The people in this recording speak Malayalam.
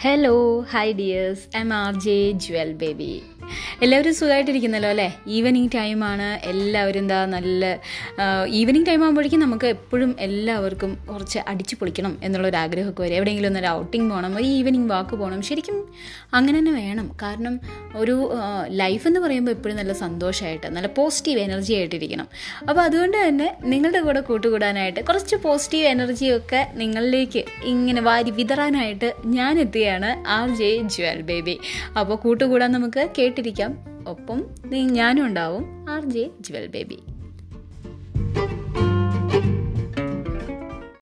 Hello hi dears I'm R J Jewel Baby എല്ലാവരും സുഖമായിട്ടിരിക്കുന്നല്ലോ അല്ലേ? ഈവനിങ് ടൈമാണ് എല്ലാവരും എന്താ നല്ല ഈവനിങ് ടൈം ആകുമ്പോഴേക്കും നമുക്ക് എപ്പോഴും എല്ലാവർക്കും കുറച്ച് അടിച്ചു പൊളിക്കണം എന്നുള്ളൊരു ആഗ്രഹമൊക്കെ വരും. എവിടെയെങ്കിലും ഒന്നൊരു ഔട്ടിങ് പോകണം ഒരു ഈവനിങ് വാക്ക് പോകണം. ശരിക്കും അങ്ങനെ തന്നെ വേണം. കാരണം ഒരു ലൈഫ് എന്ന് പറയുമ്പോൾ എപ്പോഴും നല്ല സന്തോഷമായിട്ട് നല്ല പോസിറ്റീവ് എനർജി ആയിട്ടിരിക്കണം. അപ്പോൾ അതുകൊണ്ട് തന്നെ നിങ്ങളുടെ കൂടെ കൂട്ടുകൂടാനായിട്ട് കുറച്ച് പോസിറ്റീവ് എനർജിയൊക്കെ നിങ്ങളിലേക്ക് ഇങ്ങനെ വാരി വിതറാനായിട്ട് ഞാൻ എത്തുകയാണ്. R J Jewel Baby. അപ്പോൾ കൂട്ടുകൂടാൻ നമുക്ക് കേട്ടിരിക്കാം. ഒപ്പം ഞാനും ഉണ്ടാവും. R J Jewel Baby.